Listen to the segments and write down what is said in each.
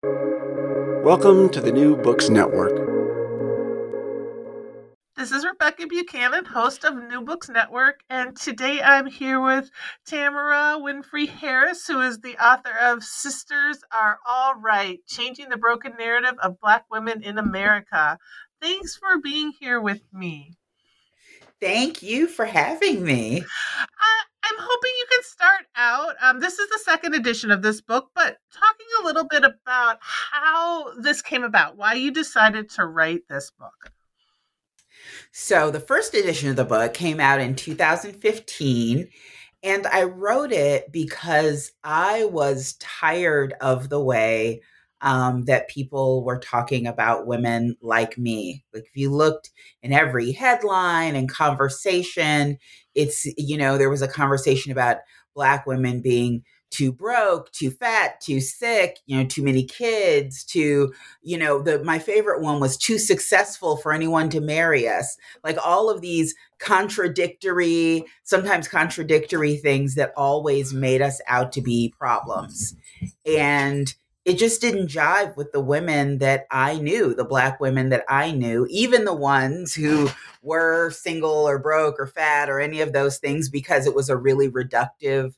Welcome to the New Books Network. This is Rebekah Buchanan, host of New Books Network, and today I'm here with Tamara Winfrey Harris, who is the author of Sisters Are Alright Changing the Broken Narrative of Black Women in America. Thanks for being here with me. Thank you for having me. Uh, I'm hoping you can start out. Um, this is the second edition of this book, but talking a little bit about how this came about, why you decided to write this book. So, the first edition of the book came out in 2015, and I wrote it because I was tired of the way um, that people were talking about women like me. Like if you looked in every headline and conversation, it's, you know, there was a conversation about Black women being too broke, too fat, too sick, you know, too many kids, too, you know, the my favorite one was too successful for anyone to marry us. Like all of these contradictory, sometimes contradictory things that always made us out to be problems. And it just didn't jive with the women that I knew, the black women that I knew, even the ones who were single or broke or fat or any of those things, because it was a really reductive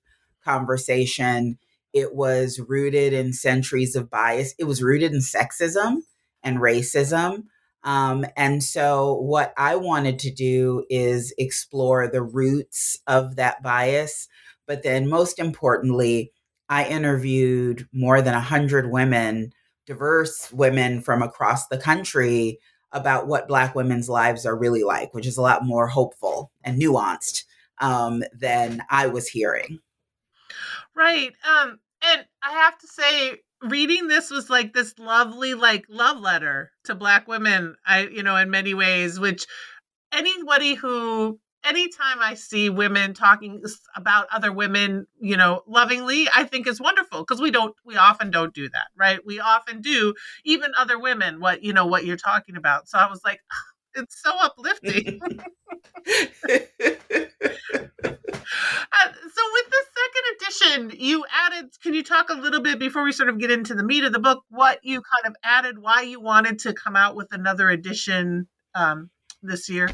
conversation. It was rooted in centuries of bias. It was rooted in sexism and racism. Um, and so, what I wanted to do is explore the roots of that bias, but then, most importantly, I interviewed more than 100 women, diverse women from across the country, about what Black women's lives are really like, which is a lot more hopeful and nuanced um, than I was hearing. Right. Um, and I have to say, reading this was like this lovely, like love letter to Black women. I, you know, in many ways, which anybody who anytime I see women talking about other women, you know, lovingly, I think is wonderful because we don't, we often don't do that, right? We often do, even other women, what, you know, what you're talking about. So I was like, it's so uplifting. uh, so with the second edition, you added, can you talk a little bit before we sort of get into the meat of the book, what you kind of added, why you wanted to come out with another edition um, this year?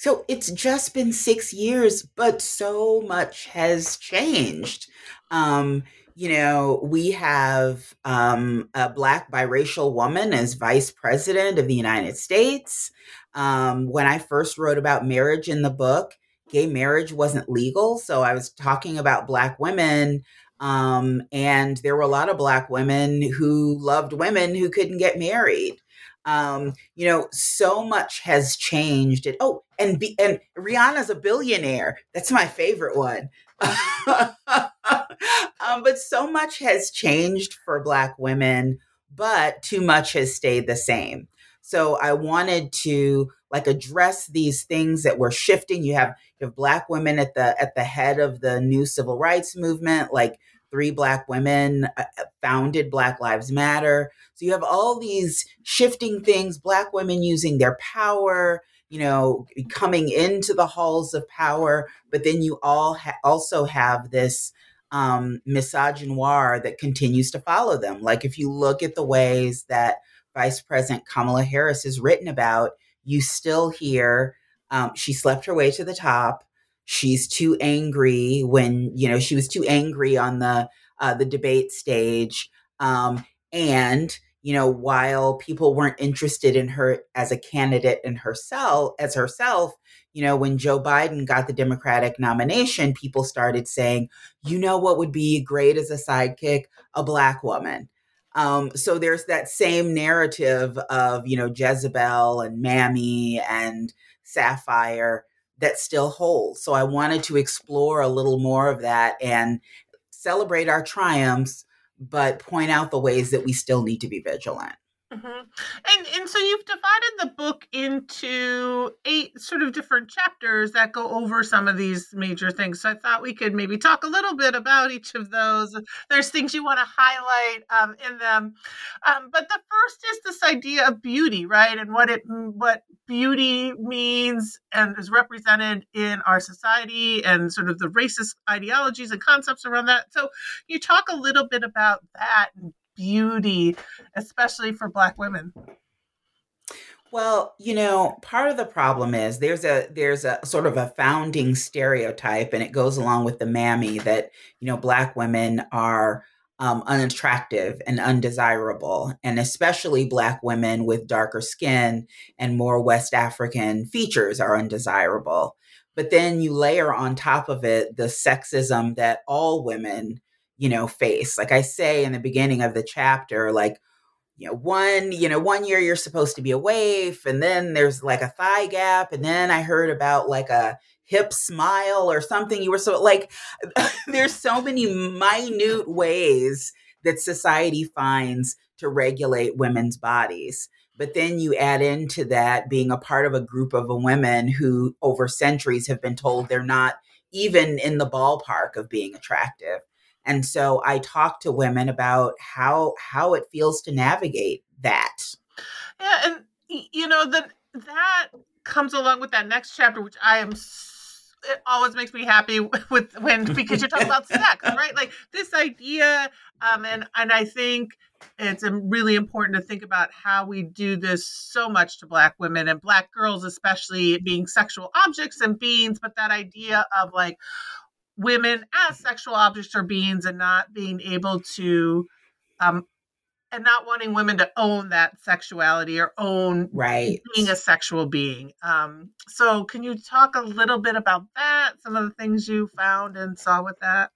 So it's just been six years, but so much has changed. Um, you know, we have um, a black biracial woman as vice president of the United States. Um, when I first wrote about marriage in the book, gay marriage wasn't legal. So I was talking about black women. Um, and there were a lot of black women who loved women who couldn't get married. Um, you know, so much has changed. And oh, and be, and Rihanna's a billionaire. That's my favorite one. um, but so much has changed for Black women, but too much has stayed the same. So I wanted to like address these things that were shifting. You have you have Black women at the at the head of the new civil rights movement, like three black women uh, uh, founded black lives matter so you have all these shifting things black women using their power you know coming into the halls of power but then you all ha- also have this um, misogynoir that continues to follow them. Like if you look at the ways that vice president kamala harris is written about you still hear um, she slept her way to the top. She's too angry when you know she was too angry on the uh, the debate stage. Um, and you know while people weren't interested in her as a candidate in herself as herself you know when joe biden got the democratic nomination people started saying you know what would be great as a sidekick a black woman um, so there's that same narrative of you know jezebel and mammy and sapphire that still holds. So I wanted to explore a little more of that and celebrate our triumphs, but point out the ways that we still need to be vigilant. Mm-hmm. And and so you've divided the book into eight sort of different chapters that go over some of these major things. So I thought we could maybe talk a little bit about each of those. There's things you want to highlight um, in them, um, but the first is this idea of beauty, right? And what it what beauty means and is represented in our society, and sort of the racist ideologies and concepts around that. So you talk a little bit about that and beauty, especially for Black women? Well, you know, part of the problem is there's a there's a sort of a founding stereotype, and it goes along with the mammy that you know black women are um, unattractive and undesirable, and especially black women with darker skin and more West African features are undesirable. But then you layer on top of it the sexism that all women, you know, face. Like I say in the beginning of the chapter, like you know, one, you know, one year you're supposed to be a waif, and then there's like a thigh gap, and then I heard about like a hip smile or something. You were so like, there's so many minute ways that society finds to regulate women's bodies. But then you add into that being a part of a group of women who, over centuries, have been told they're not even in the ballpark of being attractive. And so I talk to women about how how it feels to navigate that. Yeah, and you know that that comes along with that next chapter, which I am. It always makes me happy with when because you're talking about sex, right? Like this idea, um, and and I think it's really important to think about how we do this so much to black women and black girls especially being sexual objects and beings but that idea of like women as sexual objects or beings and not being able to um and not wanting women to own that sexuality or own right. being a sexual being. Um so can you talk a little bit about that some of the things you found and saw with that?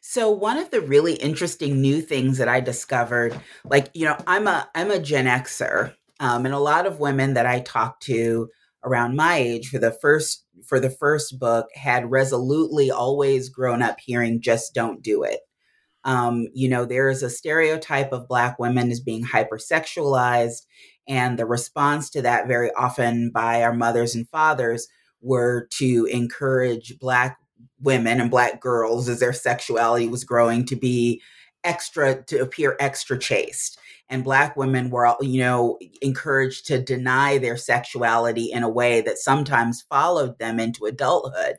So one of the really interesting new things that I discovered, like you know, I'm a I'm a Gen Xer, um, and a lot of women that I talk to around my age for the first for the first book had resolutely always grown up hearing just don't do it. Um, you know there is a stereotype of black women as being hypersexualized and the response to that very often by our mothers and fathers were to encourage black women and black girls as their sexuality was growing to be extra to appear extra chaste and black women were you know encouraged to deny their sexuality in a way that sometimes followed them into adulthood.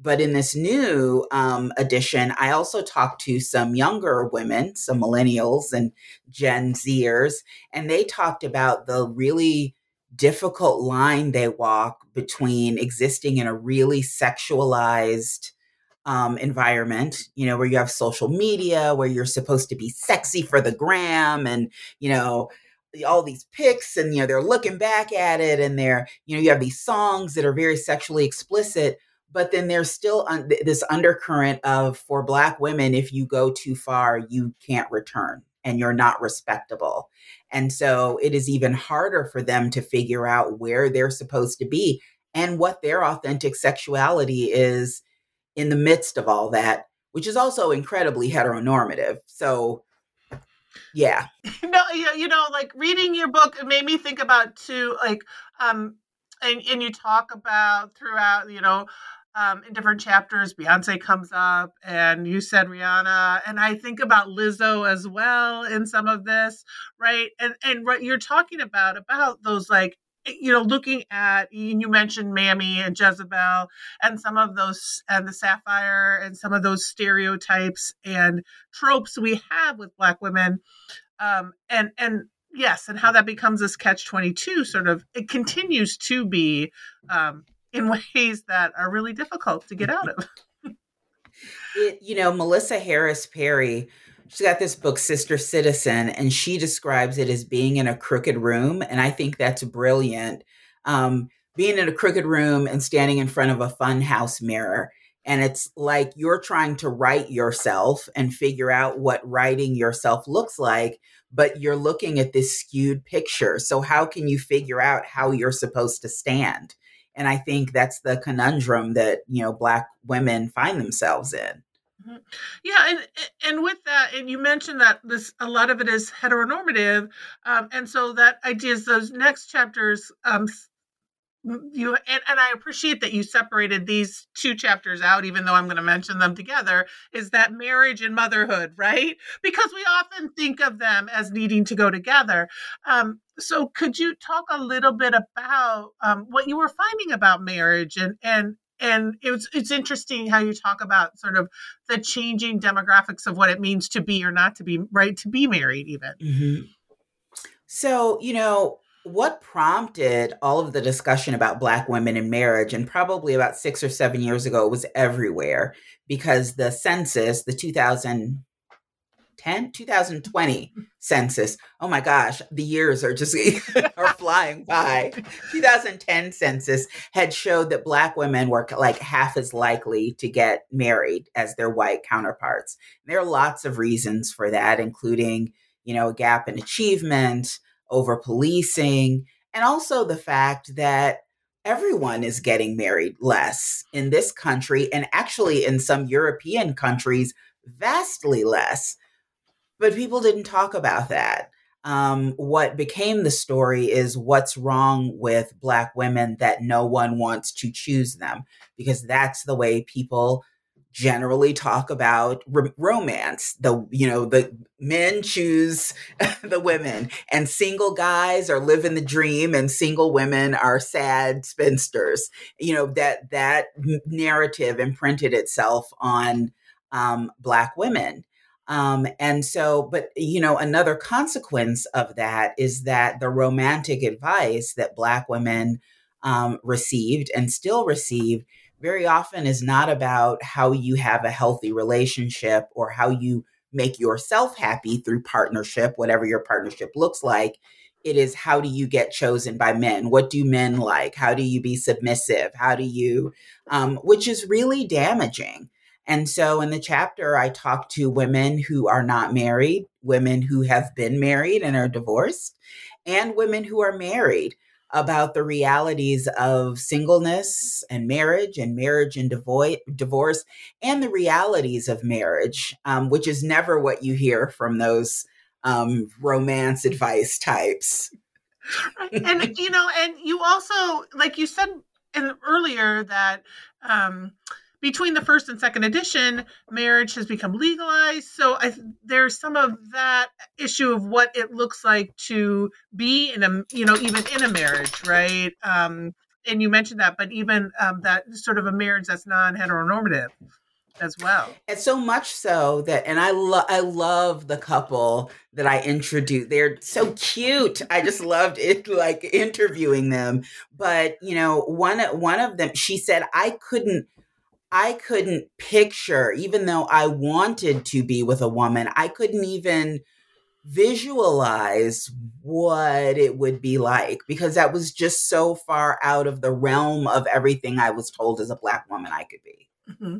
But in this new um, edition i also talked to some younger women some millennials and gen zers and they talked about the really difficult line they walk between existing in a really sexualized um, environment, you know, where you have social media, where you're supposed to be sexy for the gram and, you know, all these pics and, you know, they're looking back at it and they're, you know, you have these songs that are very sexually explicit, but then there's still un- this undercurrent of for Black women, if you go too far, you can't return and you're not respectable. And so it is even harder for them to figure out where they're supposed to be and what their authentic sexuality is in the midst of all that, which is also incredibly heteronormative. So, yeah. no, you know, like reading your book made me think about too, like, um, and and you talk about throughout, you know, um, in different chapters, Beyonce comes up, and you said Rihanna, and I think about Lizzo as well in some of this, right? And and what you're talking about about those like you know, looking at you mentioned Mammy and Jezebel and some of those and the Sapphire and some of those stereotypes and tropes we have with Black women, um, and and yes, and how that becomes this catch twenty two sort of it continues to be um, in ways that are really difficult to get out of. it, you know, Melissa Harris Perry she's got this book sister citizen and she describes it as being in a crooked room and i think that's brilliant. Um, being in a crooked room and standing in front of a fun house mirror and it's like you're trying to write yourself and figure out what writing yourself looks like but you're looking at this skewed picture. So how can you figure out how you're supposed to stand? And i think that's the conundrum that you know black women find themselves in. Yeah, and and with that, and you mentioned that this a lot of it is heteronormative, um, and so that idea is those next chapters. Um, you and, and I appreciate that you separated these two chapters out, even though I'm going to mention them together. Is that marriage and motherhood, right? Because we often think of them as needing to go together. Um, so, could you talk a little bit about um, what you were finding about marriage and and and it's it's interesting how you talk about sort of the changing demographics of what it means to be or not to be right to be married even mm-hmm. so you know what prompted all of the discussion about black women in marriage and probably about six or seven years ago it was everywhere because the census the 2000 2010 2020 census. Oh my gosh the years are just are flying by. 2010 census had showed that black women were like half as likely to get married as their white counterparts. There are lots of reasons for that including you know a gap in achievement over policing and also the fact that everyone is getting married less in this country and actually in some European countries vastly less but people didn't talk about that. Um, what became the story is what's wrong with Black women that no one wants to choose them, because that's the way people generally talk about r- romance. The you know the men choose the women and single guys are living the dream and single women are sad spinsters. You know that that narrative imprinted itself on um, black women um, and so, but you know, another consequence of that is that the romantic advice that Black women um, received and still receive very often is not about how you have a healthy relationship or how you make yourself happy through partnership, whatever your partnership looks like. It is how do you get chosen by men? What do men like? How do you be submissive? How do you, um, which is really damaging. And so in the chapter, I talk to women who are not married, women who have been married and are divorced, and women who are married about the realities of singleness and marriage and marriage and devo- divorce and the realities of marriage, um, which is never what you hear from those um, romance advice types. and you know, and you also, like you said in, earlier, that um, between the first and second edition, marriage has become legalized. So I, there's some of that issue of what it looks like to be in a, you know, even in a marriage, right? Um, and you mentioned that, but even um, that sort of a marriage that's non-heteronormative as well. And so much so that, and I love, I love the couple that I introduced. They're so cute. I just loved it, like interviewing them. But you know, one one of them, she said, I couldn't I couldn't picture, even though I wanted to be with a woman, I couldn't even visualize what it would be like because that was just so far out of the realm of everything I was told as a black woman I could be. Mm-hmm.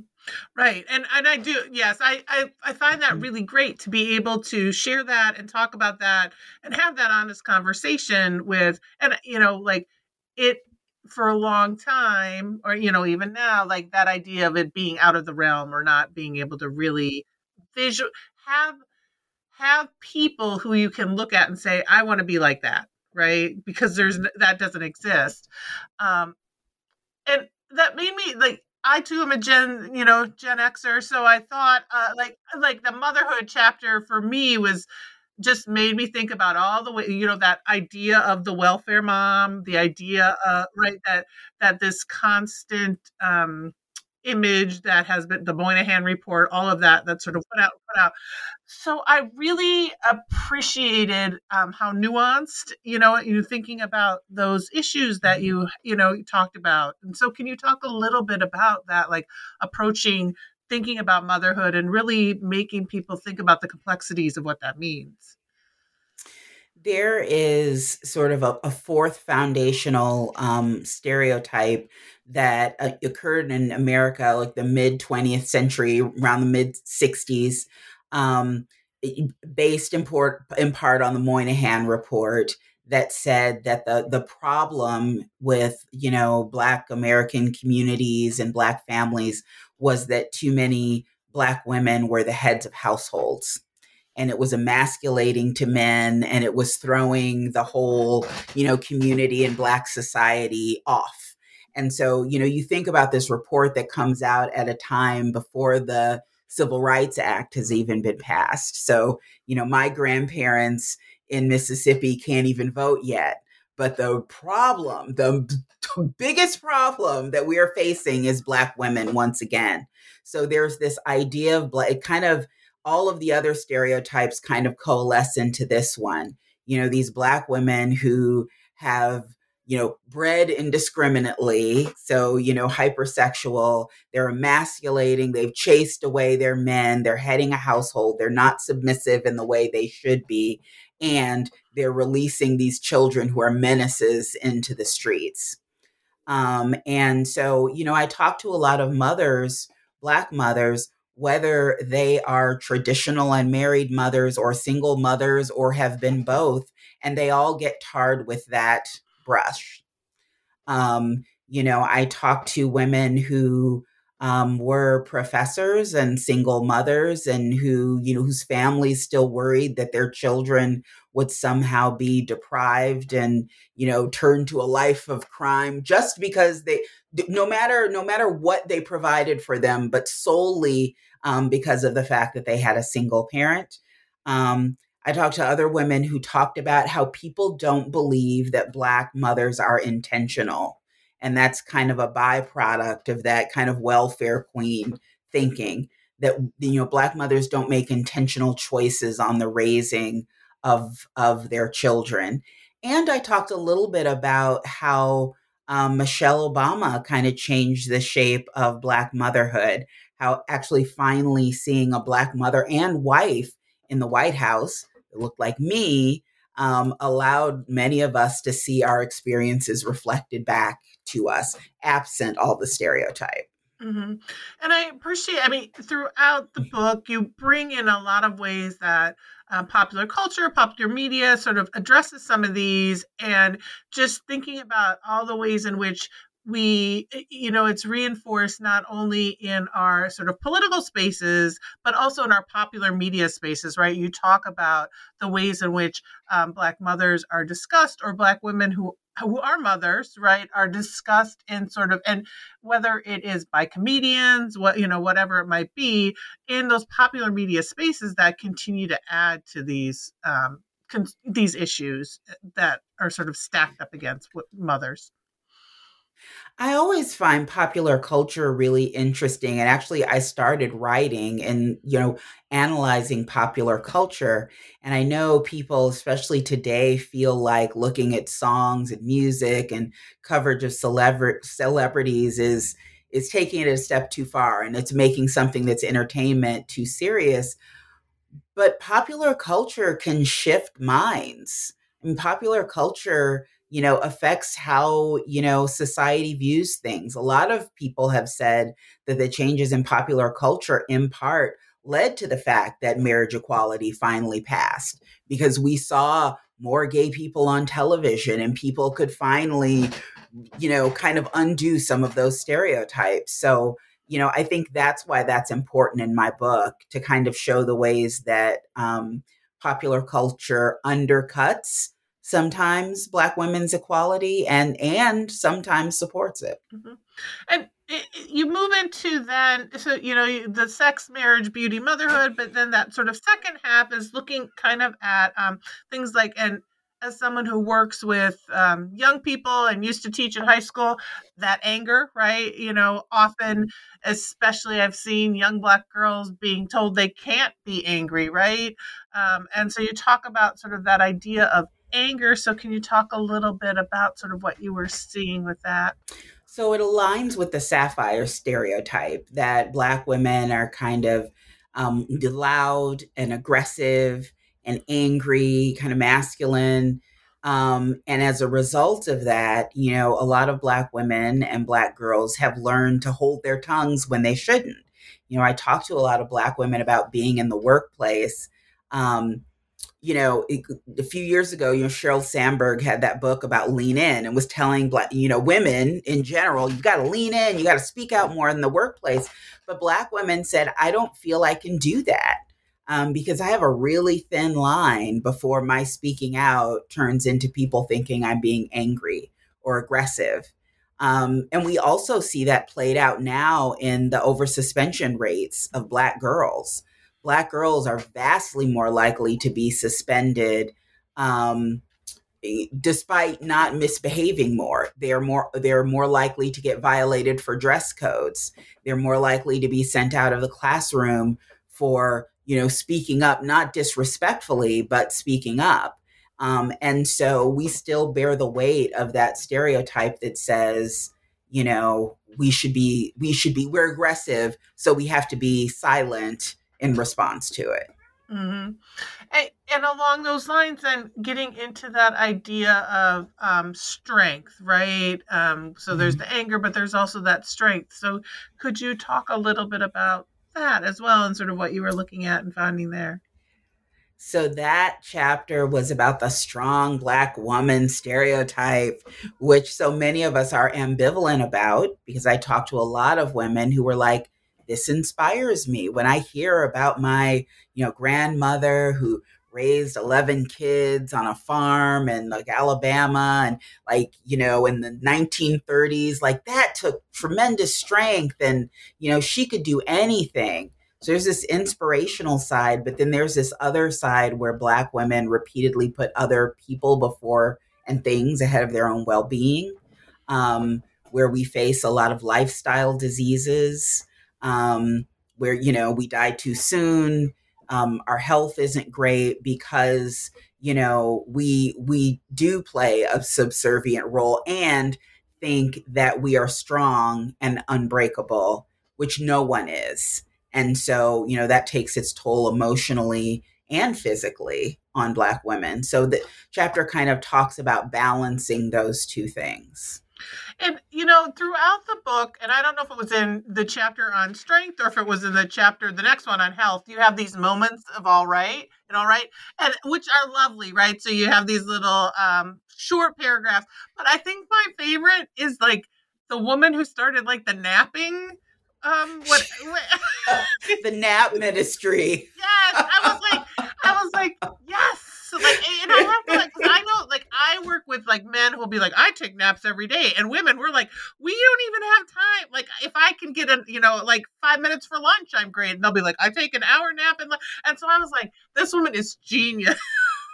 Right. And and I do yes, I, I I find that mm-hmm. really great to be able to share that and talk about that and have that honest conversation with and you know like it for a long time or you know even now like that idea of it being out of the realm or not being able to really visual have have people who you can look at and say i want to be like that right? Because there's that doesn't exist. Um and that made me like I too am a Gen, you know, Gen Xer, so I thought, uh, like, like the motherhood chapter for me was just made me think about all the way you know that idea of the welfare mom the idea uh right that that this constant um image that has been the Moynihan report all of that that sort of put out put out. So i really appreciated um, how nuanced you know you thinking about those issues that you you know talked about. And so can you talk a little bit about that like approaching thinking about motherhood and really making people think about the complexities of what that means? There is sort of a, a fourth foundational um, stereotype that uh, occurred in America, like the mid 20th century, around the mid 60s, um, based in, port, in part on the Moynihan report that said that the the problem with you know black american communities and black families was that too many black women were the heads of households. And it was emasculating to men and it was throwing the whole you know community and black society off. And so you know you think about this report that comes out at a time before the civil rights act has even been passed. So you know my grandparents in mississippi can't even vote yet But the problem, the biggest problem that we are facing is Black women once again. So there's this idea of like kind of all of the other stereotypes kind of coalesce into this one. You know, these Black women who have you know, bred indiscriminately. So, you know, hypersexual, they're emasculating, they've chased away their men, they're heading a household, they're not submissive in the way they should be. And they're releasing these children who are menaces into the streets. Um, and so, you know, I talk to a lot of mothers, Black mothers, whether they are traditional and married mothers or single mothers or have been both, and they all get tarred with that brush. Um, you know, I talk to women who um, were professors and single mothers and who, you know, whose families still worried that their children would somehow be deprived and, you know, turned to a life of crime just because they, no matter, no matter what they provided for them, but solely um, because of the fact that they had a single parent. Um, I talked to other women who talked about how people don't believe that Black mothers are intentional. And that's kind of a byproduct of that kind of welfare queen thinking that, you know, Black mothers don't make intentional choices on the raising of, of their children. And I talked a little bit about how um, Michelle Obama kind of changed the shape of Black motherhood, how actually finally seeing a Black mother and wife in the White House looked like me um, allowed many of us to see our experiences reflected back to us, absent all the stereotype. Mm-hmm. And I appreciate, I mean, throughout the book, you bring in a lot of ways that uh, popular culture, popular media sort of addresses some of these, and just thinking about all the ways in which we eh, you know it's reinforced not only in our sort of political spaces but also in our popular media spaces right? You talk about the ways in which um, black mothers are discussed or black women who who are mothers right are discussed in sort of and whether it is by comedians what you know whatever it might be in those popular media spaces that continue to add to these um, con- these issues eh, that are sort of stacked up against mothers I always find popular culture really interesting. And actually, I started writing and, you know, analyzing popular culture. And I know people, especially today, feel like looking at songs and music and coverage of celebra- celebrities is is taking it a step too far and it's making something that's entertainment too serious. But popular culture can shift minds. I mean, popular culture you know, affects how, you know, society views things. A lot of people have said that the changes in popular culture, in part, led to the fact that marriage equality finally passed because we saw more gay people on television and people could finally, you know, kind of undo some of those stereotypes. So, you know, I think that's why that's important in my book to kind of show the ways that um, popular culture undercuts sometimes black women's equality and and sometimes supports it. Mm-hmm. and you move into then so you know the sex marriage beauty motherhood but then that sort of second half is looking kind of at um, things like and as someone who works with um, young people and used to teach in high school that anger right? You know often especially i've seen young black girls being told they can't be angry right? Um, and so you talk about sort of that idea of anger. So, can you talk a little bit about sort of what you were seeing with that? So, it aligns with the sapphire stereotype that Black women are kind of um, loud and aggressive and angry, kind of masculine. Um, and as a result of that, you know, a lot of Black women and Black girls have learned to hold their tongues when they shouldn't. You know, I talk to a lot of Black women about being in the workplace. Um, you know, a few years ago, you know, Sheryl Sandberg had that book about lean in and was telling black, you know, women in general, you got to lean in, you got to speak out more in the workplace. But black women said, I don't feel I can do that um, because I have a really thin line before my speaking out turns into people thinking I'm being angry or aggressive. Um, and we also see that played out now in the over suspension rates of black girls black girls are vastly more likely to be suspended um, despite not misbehaving more. They're more they're more likely to get violated for dress codes. They're more likely to be sent out of the classroom for you know speaking up not disrespectfully but speaking up. Um, and so we still bear the weight of that stereotype that says you know we should be we should be we're aggressive so we have to be silent in response to it Mm-hmm. And, and, along those lines, then getting into that idea of um, strength, right? Um, so there's mm-hmm. the anger, but there's also that strength. So could you talk a little bit about that as well and sort of what you were looking at and finding there? So that chapter was about the strong black woman stereotype, which so many of us are ambivalent about because I talked to a lot of women who were like, this inspires me when I hear about my, you know, grandmother who raised 11 kids on a farm in like Alabama and like, you know, in the 1930s, like that took tremendous strength and, you know, she could do anything. So there's this inspirational side, but then there's this other side where black women repeatedly put other people before and things ahead of their own well-being. Um, where we face a lot of lifestyle diseases, um, where you know we die too soon um, our health isn't great because you know we we do play a subservient role and think that we are strong and unbreakable which no one is. And so you know that takes its toll emotionally and physically on black women. So the chapter kind of talks about balancing those two things and you know, throughout the book, and I don't know if it was in the chapter on strength or if it was in the chapter, the next one on health, you have these moments of all right and all right, and which are lovely, right? So you have these little um, short paragraphs. But I think my favorite is like the woman who started like the napping um what, what the nap ministry yes i was like i was like yes so like and i have to like i know like i work with like men who'll be like i take naps every day and women we're like we don't even have time like if i can get a you know like five minutes for lunch i'm great and they'll be like i take an hour nap and and so i was like this woman is genius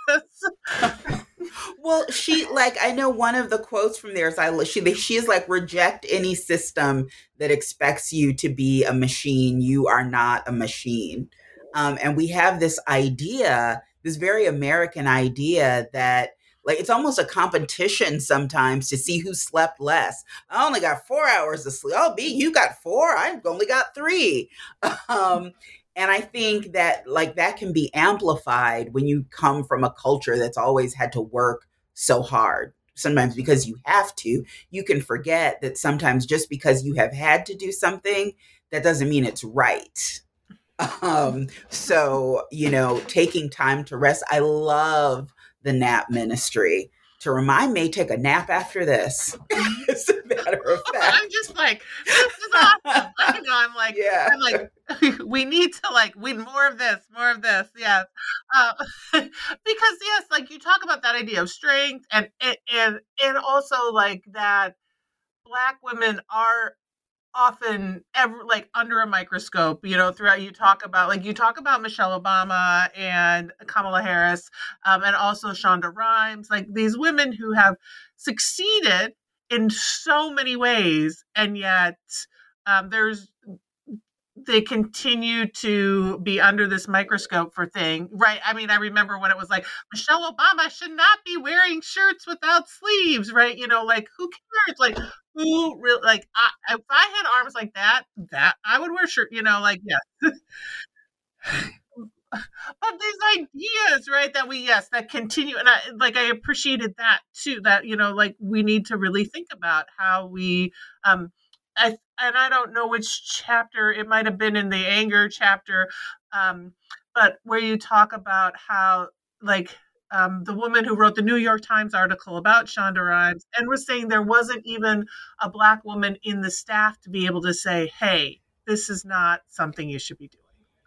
well, she like I know one of the quotes from there is I she she is like reject any system that expects you to be a machine. You are not a machine. Um, and we have this idea, this very American idea that like it's almost a competition sometimes to see who slept less. I only got four hours of sleep. Oh, B, you got four. I only got three. Um, and I think that like that can be amplified when you come from a culture that's always had to work so hard. Sometimes because you have to, you can forget that sometimes just because you have had to do something, that doesn't mean it's right. Um, so, you know, taking time to rest. I love the nap ministry to remind me take a nap after this. As a matter of fact, I'm just like this is awesome. I know. I'm like, yeah. I'm like, we need to like we more of this, more of this. Yes, uh, because yes, like you talk about that idea of strength and and and also like that black women are often ever like under a microscope you know throughout you talk about like you talk about michelle obama and kamala harris um, and also shonda rhimes like these women who have succeeded in so many ways and yet um, there's they continue to be under this microscope for thing right? I mean i remember when it was like michelle obama should not be wearing shirts without sleeves right? You know like who cares? Like who really like I, if i had arms like that that i would wear shirt you know like yes but these ideas right that we yes that continue and i like i appreciated that too that you know like we need to really think about how we um I, and I don't know which chapter it might have been in the anger chapter, um, but where you talk about how like um, the woman who wrote the New York Times article about Shonda Rhimes and was saying there wasn't even a black woman in the staff to be able to say, "Hey, this is not something you should be doing."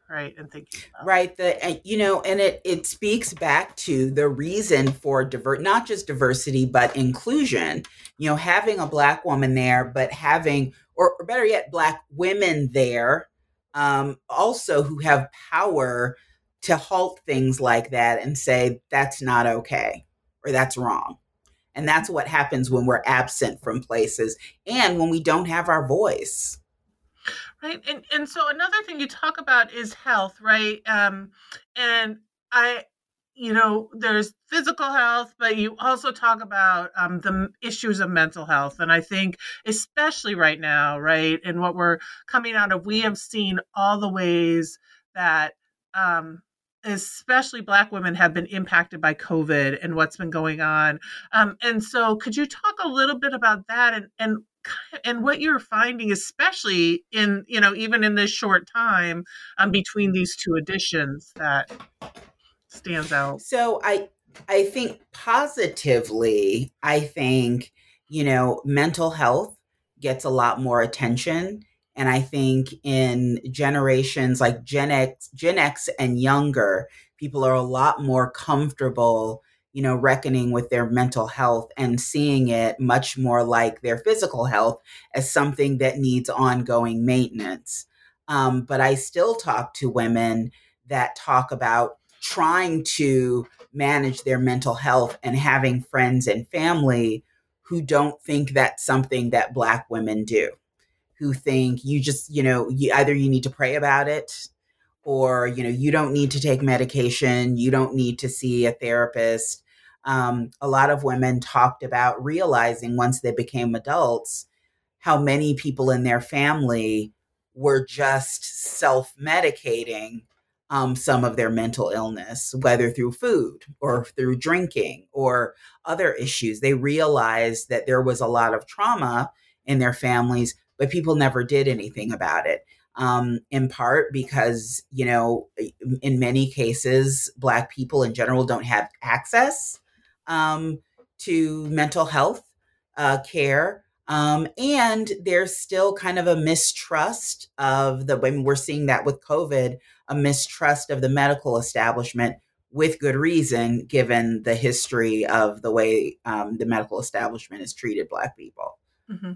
right and thinking about. right the you know and it it speaks back to the reason for divert not just diversity but inclusion you know having a black woman there but having or, or better yet black women there um also who have power to halt things like that and say that's not okay or that's wrong. And that's what happens when we're absent from places and when we don't have our voice. Right. And and so another thing you talk about is health, right? Um and I you know, there's physical health, but you also talk about um, the issues of mental health. And I think, especially right now, right, and what we're coming out of, we have seen all the ways that um, especially black women have been impacted by covid and what's been going on um, and so could you talk a little bit about that and and and what you're finding especially in you know even in this short time um, between these two editions that stands out so i i think positively i think you know mental health gets a lot more attention and I think in generations like Gen X, Gen X and younger, people are a lot more comfortable, you know, reckoning with their mental health and seeing it much more like their physical health as something that needs ongoing maintenance. Um, but I still talk to women that talk about trying to manage their mental health and having friends and family who don't think that's something that Black women do who think you just, you know, you, either you need to pray about it or, you know, you don't need to take medication, you don't need to see a therapist. Um, a lot of women talked about realizing once they became adults how many people in their family were just self medicating um, some of their mental illness, whether through food or through drinking or other issues. They realized that there was a lot of trauma in their families but people never did anything about it. Um, in part because, you know, in many cases, Black people in general don't have access um, to mental health uh, care. Um, and there's still kind of a mistrust of the, mean, we're seeing that with COVID, a mistrust of the medical establishment with good reason, given the history of the way um, the medical establishment has treated Black people. Mm-hmm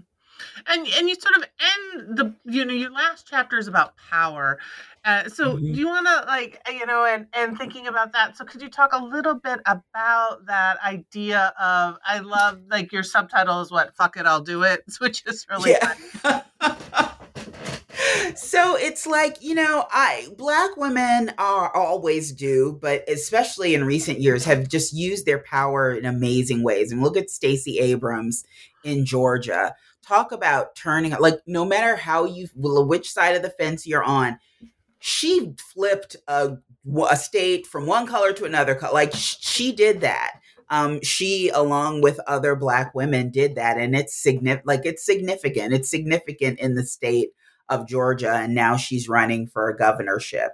and and you sort of end the you know your last chapter is about power uh, so mm-hmm. do you want to like you know and and thinking about that so could you talk a little bit about that idea of i love like your subtitle is what fuck it i'll do it which is really yeah. so it's like you know i black women are always do but especially in recent years have just used their power in amazing ways. And look at stacey abrams in georgia. Talk about turning like no matter how you which side of the fence you're on she flipped a, a state from one color to another color like she did that. Um, she along with other black women did that. And it's significant like it's significant. It's significant in the state of georgia and now she's running for a governorship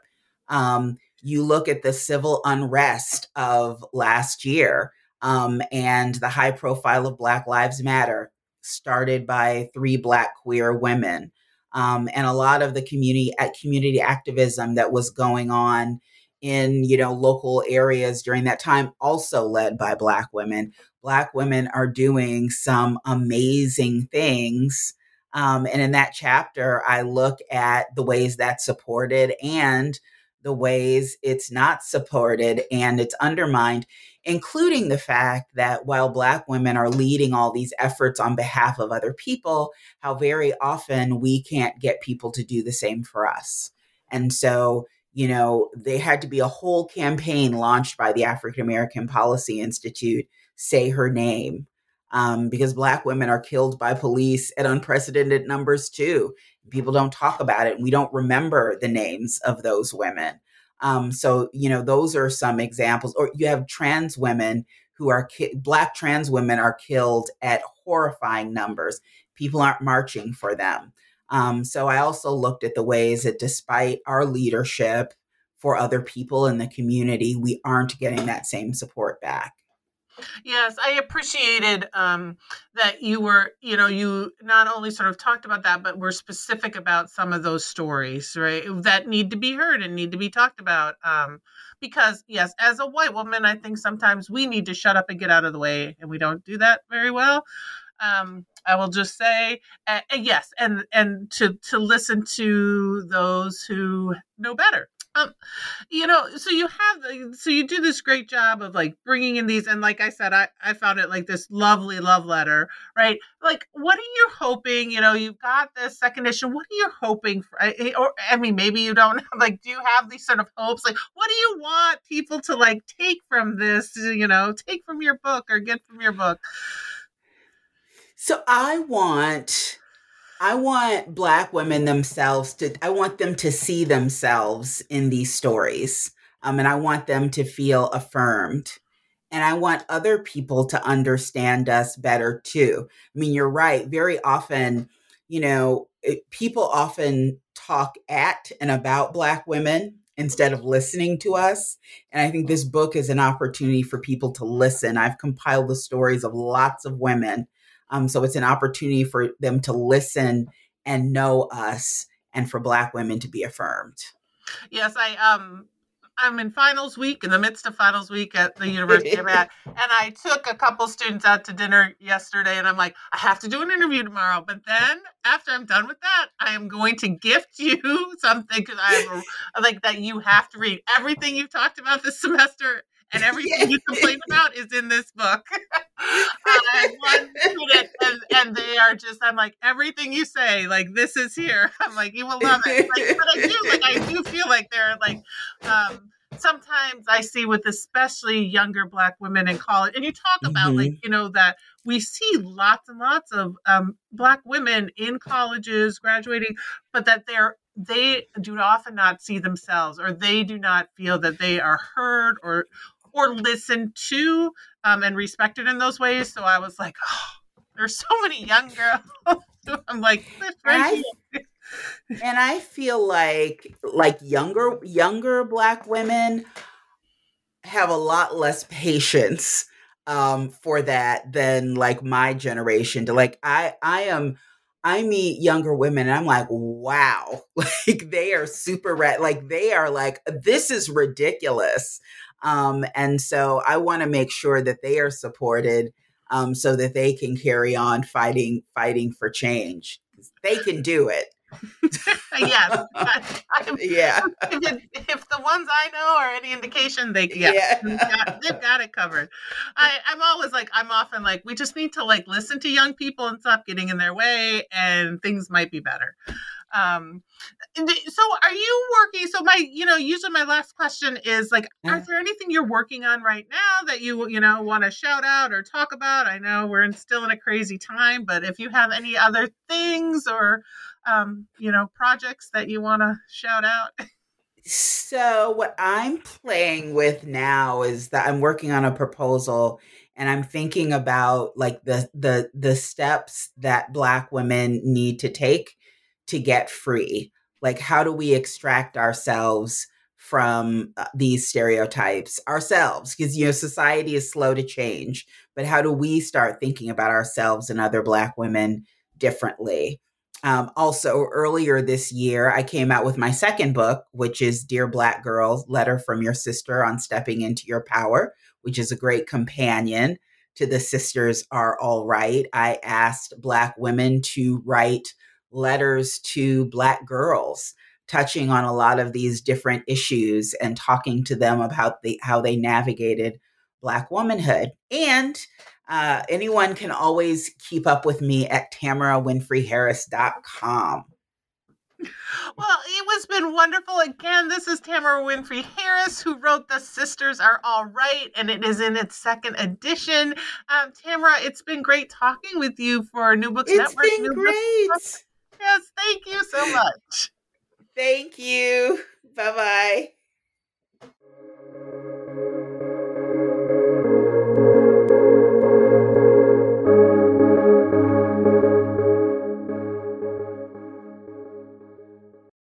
um, you look at the civil unrest of last year um, and the high profile of black lives matter started by three Black queer women. Um, and a lot of the community at community activism that was going on in you know local areas during that time also led by black women black women are doing some amazing things um, and in that chapter i look at the ways that's supported and the ways it's not supported and it's undermined including the fact that while Black women are leading all these efforts on behalf of other people, how very often we can't get people to do the same for us. And so, you know, there had to be a whole campaign launched by the African American Policy Institute, Say Her Name, um, because Black women are killed by police at unprecedented numbers too. People don't talk about it, we don't remember the names of those women. Um, so, you know, those are some examples. Or you have trans women who are ki- black trans women are killed at horrifying numbers. People aren't marching for them. Um, so I also looked at the ways that despite our leadership for other people in the community, we aren't getting that same support back. Yes, I appreciated um, that you were, you know, you not only sort of talked about that, but were specific about some of those stories, right, that need to be heard and need to be talked about. Um, because, yes, as a white woman, I think sometimes we need to shut up and get out of the way, and we don't do that very well. Um, I will just say, uh, yes, and and to to listen to those who know better Um, you know, so you have, so you do this great job of like bringing in these, and like I said, I I found it like this lovely love letter, right? Like, what are you hoping? You know, you've got this second issue. What are you hoping for? Or I mean, maybe you don't. Like, do you have these sort of hopes? Like, what do you want people to like take from this? You know, take from your book or get from your book? So I want I want black women themselves to I want them to see themselves in these stories. Um, and I want them to feel affirmed. And I want other people to understand us better too. I mean, you're right. Very often, you know, it, people often talk at and about black women instead of listening to us. And I think this book is an opportunity for people to listen. I've compiled the stories of lots of women um, so it's an opportunity for them to listen and know us and for Black women to be affirmed. Yes, I um I'm in finals week, in the midst of finals week at the University of Ad, and I took a couple students out to dinner yesterday, and I'm like, I have to do an interview tomorrow, but then after I'm done with that, I am going to gift you something because I'm like that you have to read everything you've talked about this semester and everything you complain about is in this book. One student, and, and they are just, I'm like, everything you say, like, this is here. I'm like, you will love it. Like, but I do, like, I do feel like they're like, um, sometimes I see with especially younger Black women in college, and you talk about mm-hmm. like you know that we see lots and lots of um, Black women in colleges graduating, but that they're they do often not see themselves, or they do not feel that they are heard or or listened to um, and respected in those ways. So I was like, oh, there's so many young girls. I'm like, right and I, and I feel like like younger younger black women have a lot less patience um, for that than like my generation. To like I I am I meet younger women and I'm like, wow, like they are super red. Like they are like, this is ridiculous. Um, and so I want to make sure that they are supported um, so that they can carry on fighting fighting for change. They can do it. yes. yeah. If, it, if, the ones I know are any indication, they yeah, yeah. They've, got, they've, got, it covered. I, I'm always like I'm often like we just need to like listen to young people and stop getting in their way, and things might be better. Um, so are you working? So my, you know, usually my last question is like, are there anything you're working on right now that you, you know, want to shout out or talk about? I know we're in, still in a crazy time, but if you have any other things or, um, you know, projects that you want to shout out. So what I'm playing with now is that I'm working on a proposal and I'm thinking about like the the the steps that black women need to take to get free. Like, how do we extract ourselves from uh, these stereotypes ourselves? Because, you know, society is slow to change, but how do we start thinking about ourselves and other Black women differently? Um, also, earlier this year, I came out with my second book, which is Dear Black Girl Letter from Your Sister on Stepping into Your Power, which is a great companion to The Sisters Are Alright. I asked Black women to write letters to Black girls, touching on a lot of these different issues and talking to them about the, how they navigated Black womanhood. And uh, anyone can always keep up with me at TamaraWinfreyHarris.com. Well, it has been wonderful. Again, this is Tamara Winfrey Harris, who wrote The Sisters Are Alright, and it is in its second edition. Um, Tamara, it's been great talking with you for New Books it's Network. It's been New great. Yes, thank you so much. Thank you. Bye bye.